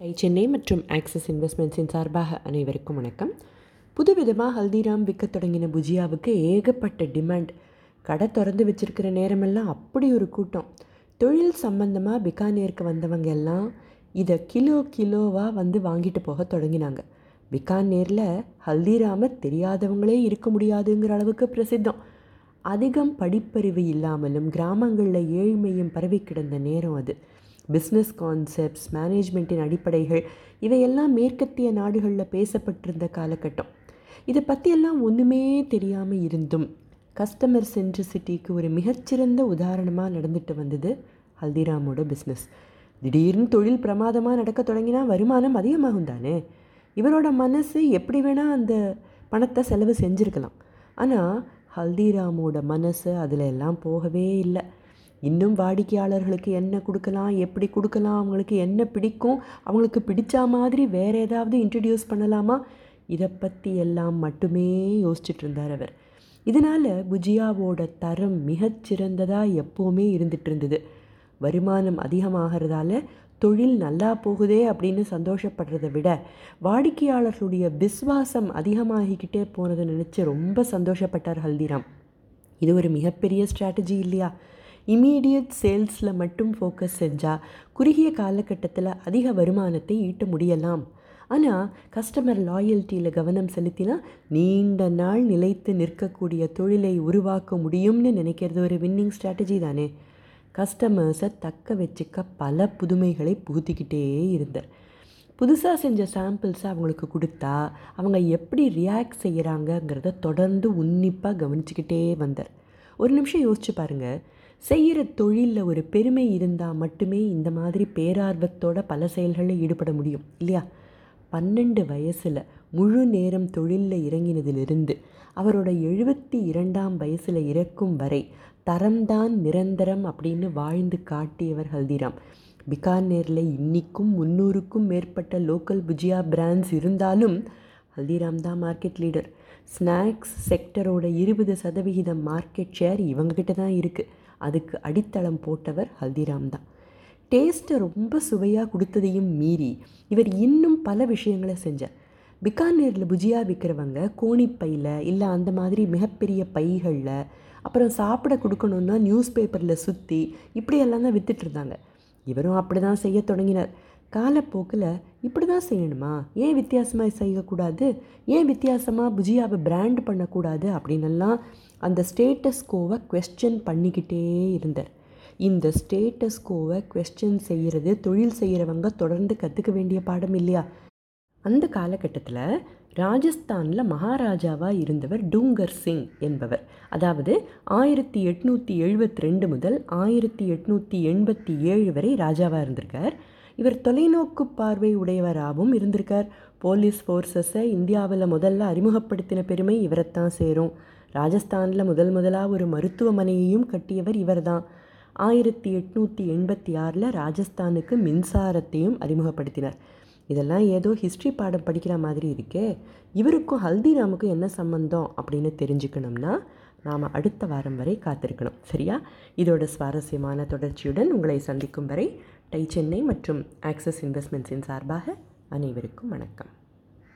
Tie Chennai மற்றும் axis இன்வெஸ்ட்மெண்ட்ஸின் சார்பாக அனைவருக்கும் வணக்கம். புதுவிதமாக ஹல்திராம் விற்க தொடங்கின புஜியாவுக்கு ஏகப்பட்ட டிமாண்ட். கடை திறந்து வச்சிருக்கிற நேரமெல்லாம் அப்படி ஒரு கூட்டம். தொழில் சம்பந்தமாக பிகானேருக்கு வந்தவங்க எல்லாம் இதை கிலோ கிலோவாக வந்து வாங்கிட்டு போக தொடங்கினாங்க. பிகானேரில் ஹல்திராமை தெரியாதவங்களே இருக்க முடியாதுங்கிற அளவுக்கு பிரசித்தம். அதிகம் படிப்பறிவு இல்லாமலும் கிராமங்களில் ஏழ்மையும் பரவி கிடந்த நேரம் அது. பிஸ்னஸ் கான்செப்ட்ஸ் மேனேஜ்மெண்ட்டின் அடிப்படைகள் இவையெல்லாம் மேற்கத்திய நாடுகளில் பேசப்பட்டிருந்த காலகட்டம். இதை பற்றியெல்லாம் ஒன்றுமே தெரியாமல் இருந்தும் கஸ்டமர் சென்ட்ரிசிட்டிக்கு ஒரு மிகச்சிறந்த உதாரணமாக நடந்துட்டு வந்தது ஹல்திராமோட பிஸ்னஸ் திடீர்னு தொழில் பிரமாதமாக நடக்க தொடங்கினா வருமானம் அதிகமாகும் தானே? இவரோட மனசு எப்படி வேணால் அந்த பணத்தை செலவு செஞ்சுருக்கலாம். ஆனால் ஹல்திராமோட மனசு அதில் எல்லாம் போகவே இல்லை. இன்னும் வாடிக்கையாளர்களுக்கு என்ன கொடுக்கலாம் எப்படி கொடுக்கலாம் அவங்களுக்கு என்ன பிடிக்கும் அவங்களுக்கு பிடிச்ச மாதிரி வேறு ஏதாவது இன்ட்ரடியூஸ் பண்ணலாமா? இதை பற்றி எல்லாம் மட்டுமே யோசிச்சுட்டு இருந்தார் அவர். இதனால் புஜியாவோட தரம் மிகச்சிறந்ததாக எப்போவுமே இருந்துட்டு இருந்தது. வருமானம் அதிகமாகிறதால தொழில் நல்லா போகுதே அப்படின்னு சந்தோஷப்படுறதை விட வாடிக்கையாளர்களுடைய விஸ்வாசம் அதிகமாகிக்கிட்டே போனதை நினச்சி ரொம்ப சந்தோஷப்பட்டார் ஹல்திராம். இது ஒரு மிகப்பெரிய ஸ்ட்ராட்டஜி இல்லையா? இமீடியட் சேல்ஸில் மட்டும் ஃபோக்கஸ் செஞ்சால் குறுகிய காலகட்டத்தில் அதிக வருமானத்தை ஈட்ட முடியலாம். ஆனால் கஸ்டமர் லாயல்ட்டியில் கவனம் செலுத்தினா நீண்ட நாள் நிலைத்து நிற்கக்கூடிய தொழிலை உருவாக்க முடியும்னு நினைக்கிறது ஒரு வின்னிங் ஸ்ட்ராட்டஜி தானே. கஸ்டமர்ஸை தக்க வச்சுக்க பல புதுமைகளை புகுத்திக்கிட்டே இருந்தார் புதுசாக செஞ்ச சாம்பிள்ஸை அவங்களுக்கு கொடுத்தா அவங்க எப்படி ரியாக்ட் செய்கிறாங்கங்கிறத தொடர்ந்து உன்னிப்பாக கவனிச்சுக்கிட்டே வந்தார். ஒரு நிமிஷம் யோசிச்சு பாருங்கள் செய்கிற தொழிலில் ஒரு பெருமை இருந்தால் மட்டுமே இந்த மாதிரி பேரார்வத்தோட பல செயல்களில் ஈடுபட முடியும் இல்லையா? பன்னெண்டு வயசில் முழு நேரம் தொழிலில் இறங்கினதிலிருந்து அவரோட எழுபத்தி இரண்டாம் வயசில் இறக்கும் வரை தரம்தான் நிரந்தரம் அப்படின்னு வாழ்ந்து காட்டியவர் ஹல்திராம் பிகானேரில் இன்றைக்கும் முந்நூறுக்கும் மேற்பட்ட லோக்கல் புஜியா பிராண்ட்ஸ் இருந்தாலும் ஹல்திராம் தான் மார்க்கெட் லீடர். ஸ்நாக்ஸ் செக்டரோட இருபது சதவிகிதம் மார்க்கெட் ஷேர் இவங்ககிட்ட தான் இருக்குது அதுக்கு அடித்தளம் போட்டவர் ஹல்திராம் தான். டேஸ்ட்டை ரொம்ப சுவையாக கொடுத்ததையும் மீறி இவர் இன்னும் பல விஷயங்களை செஞ்சார். பிகானேரில் புஜியா விற்கிறவங்க கோணிப்பையில் இல்லை அந்த மாதிரி மிகப்பெரிய பைகளில் அப்புறம் சாப்பிட கொடுக்கணுன்னா நியூஸ் பேப்பரில் சுற்றி இப்படியெல்லாம் தான் விற்றுட்டு இருந்தாங்க. இவரும் அப்படி தான் செய்ய தொடங்கினார். காலப்போக்கில் இப்படி தான் செய்யணுமா? ஏன் வித்தியாசமாக செய்யக்கூடாது? ஏன் வித்தியாசமாக புஜியாவை பிராண்ட் பண்ணக்கூடாது? அப்படின்னெல்லாம் அந்த ஸ்டேட்டஸ் கோவை கொஸ்டின் பண்ணிக்கிட்டே இருந்தார். இந்த ஸ்டேட்டஸ் கோவை கொஸ்டின் செய்கிறது தொழில் செய்கிறவங்க தொடர்ந்து கற்றுக்க வேண்டிய பாடம் இல்லையா? அந்த காலகட்டத்தில் ராஜஸ்தானில் மகாராஜாவாக இருந்தவர் டூங்கர் சிங் என்பவர். அதாவது ஆயிரத்தி எட்நூற்றி எழுபத்தி ரெண்டு முதல் ஆயிரத்தி எட்நூற்றி எண்பத்தி ஏழு வரை ராஜாவாக இருந்திருக்கார். இவர் தொலைநோக்கு பார்வை உடையவராகவும் இருந்திருக்கார். போலீஸ் ஃபோர்ஸஸை இந்தியாவில் முதல்ல அறிமுகப்படுத்தின பெருமை இவரைத்தான் சேரும். ராஜஸ்தானில் முதல் முதலாக ஒரு மருத்துவமனையையும் கட்டியவர் இவர்தான். ஆயிரத்தி எட்நூற்றி எண்பத்தி ஆறில் ராஜஸ்தானுக்கு மின்சாரத்தையும் அறிமுகப்படுத்தினார். இதெல்லாம் ஏதோ ஹிஸ்ட்ரி பாடம் படிக்கிற மாதிரி இருக்கே. இவருக்கும் ஹல்திராமுக்கும் என்ன சம்பந்தம் அப்படின்னு தெரிஞ்சுக்கணும்னா நாம் அடுத்த வாரம் வரை காத்திருக்கணும். சரியா? இதோட சுவாரஸ்யமான தொடர்ச்சியுடன் உங்களை சந்திக்கும் வரை டை சென்னை மற்றும் ஆக்சஸ் இன்வெஸ்ட்மெண்ட்ஸின் சார்பாக அனைவருக்கும் வணக்கம்.